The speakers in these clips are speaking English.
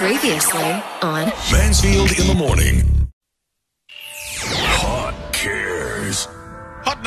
Previously on Mansfield in the morning.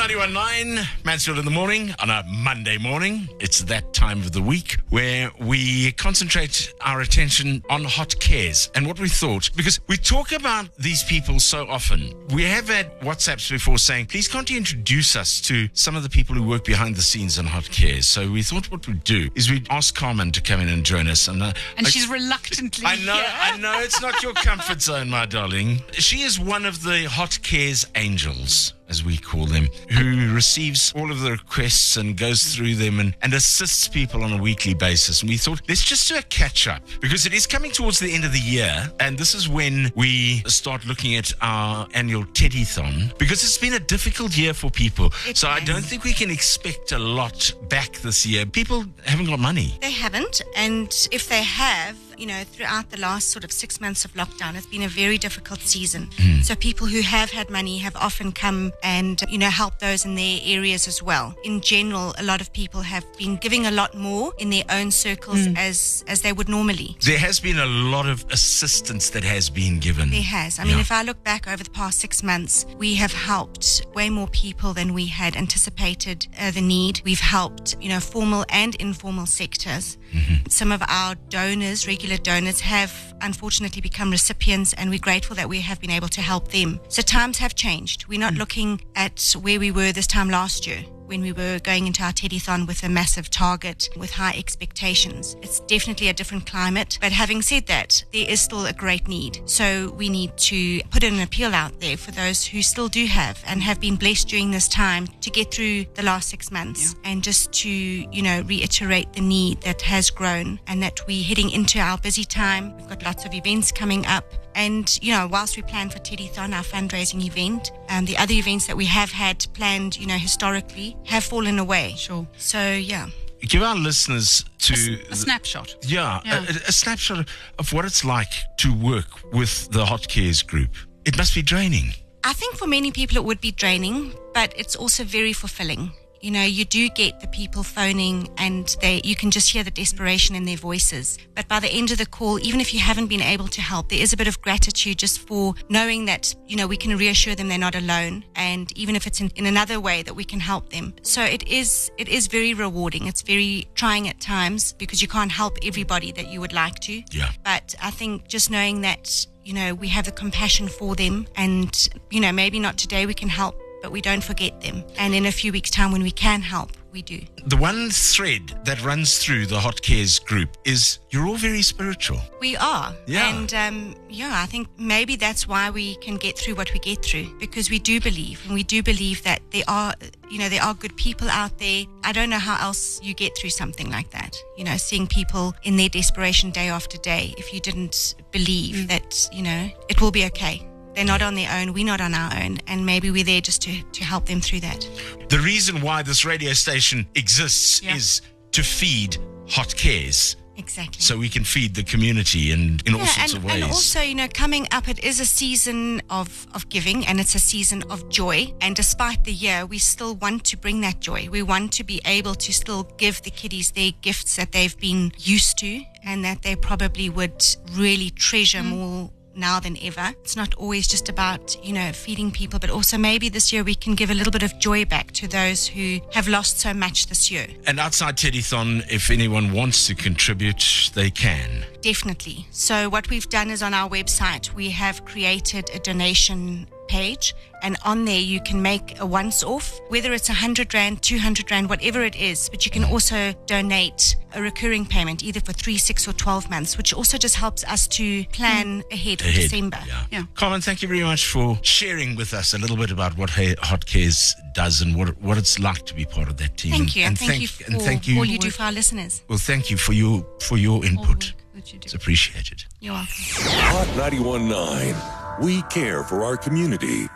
919, Mansfield in the morning on a Monday morning. It's that time of the week where we concentrate our attention on hot cares and what we thought, because we talk about these people so often. We have had WhatsApps before saying, please can't you introduce us to some of the people who work behind the scenes on hot cares? So we thought what we'd do is we'd ask Carmen to come in and join us. And, uh, And like- she's reluctantly I know, here. I know it's not your comfort zone, my darling. She is one of the hot cares angels, as we call them, who receives all of the requests and goes through them and, and assists people on a weekly basis. And we thought, let's just do a catch up because it is coming towards the end of the year. And this is when we start looking at our annual Teddython because it's been a difficult year for people. It so I don't think we can expect a lot back this year. People haven't got money. They haven't, and if they have, you know, throughout the last sort of six months of lockdown, it's been a very difficult season. Hmm. So people who have had money have often come and, you know, help those in their areas as well. In general, a lot of people have been giving a lot more in their own circles hmm. as as they would normally. There has been a lot of assistance that has been given. There has. I mean, Yeah. if I look back over the past six months, we have helped way more people than we had anticipated uh, the need. We've helped, you know, formal and informal sectors. Mm-hmm. Some of our donors, regular donors, have unfortunately become recipients, and we're grateful that we have been able to help them. So times have changed. We're not hmm. looking at where we were this time last year when we were going into our Teddython with a massive target with high expectations. It's definitely a different climate. But having said that, there is still a great need. So we need to put an appeal out there for those who still do have and have been blessed during this time to get through the last six months and just to, you know, reiterate the need that has grown and that we're heading into our busy time. We've got lots of events coming up. And, you know, whilst we plan for Teddython, our fundraising event, um, the other events that we have had planned, you know, historically have fallen away. Sure. So, yeah. Give our listeners to A snapshot. yeah, Yeah. A, a snapshot of what it's like to work with the Hot Cares group. It must be draining. I think for many people it would be draining, but it's also very fulfilling. You know, you do get the people phoning and they you can just hear the desperation in their voices. But by the end of the call, even if you haven't been able to help, there is a bit of gratitude just for knowing that, you know, we can reassure them they're not alone and even if it's in, in another way that we can help them. So it is it is very rewarding. It's very trying at times because you can't help everybody that you would like to. Yeah. But I think just knowing that, you know, we have the compassion for them and, you know, maybe not today we can help, but we don't forget them. And in a few weeks' time when we can help, we do. The one thread that runs through the Hot Cares group is you're all very spiritual. We are. Yeah. And um, yeah, I think maybe that's why we can get through what we get through because we do believe and we do believe that there are, you know, there are good people out there. I don't know how else you get through something like that. You know, seeing people in their desperation day after day. If you didn't believe that, you know, it will be okay. They're not on their own. We're not on our own. And maybe we're there just to, to help them through that. The reason why this radio station exists Yeah. is to feed Hot Cares. Exactly. So we can feed the community and in all Yeah, sorts and, of ways. and also, you know, coming up, it is a season of, of giving and it's a season of joy. And despite the year, we still want to bring that joy. We want to be able to still give the kiddies their gifts that they've been used to and that they probably would really treasure mm. more now than ever. It's not always just about, you know, feeding people, but also maybe this year we can give a little bit of joy back to those who have lost so much this year. and outside Teddython, if anyone wants to contribute, they can. Definitely. So, what we've done is on our website, we have created a donation page, and on there you can make a once off, whether it's 100 Rand, 200 Rand, whatever it is. But you can also donate a recurring payment, either for three, six, or 12 months, which also just helps us to plan mm. ahead for Ahead. December. Yeah. Yeah. Carmen, thank you very much for sharing with us a little bit about what Hey- Hot Cares does and what what it's like to be part of that team. Thank you, and, thank, you for and thank you. all you do for our listeners. Well, thank you for your for your input. That you do. It's appreciated. You're welcome. Hot 91.9. We care for our community.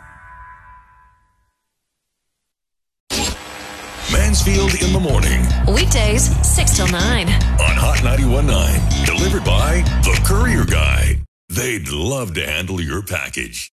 Mansfield in the morning weekdays 6 till 9. on Hot 91.9. Delivered by The Courier Guy. They'd love to handle your package.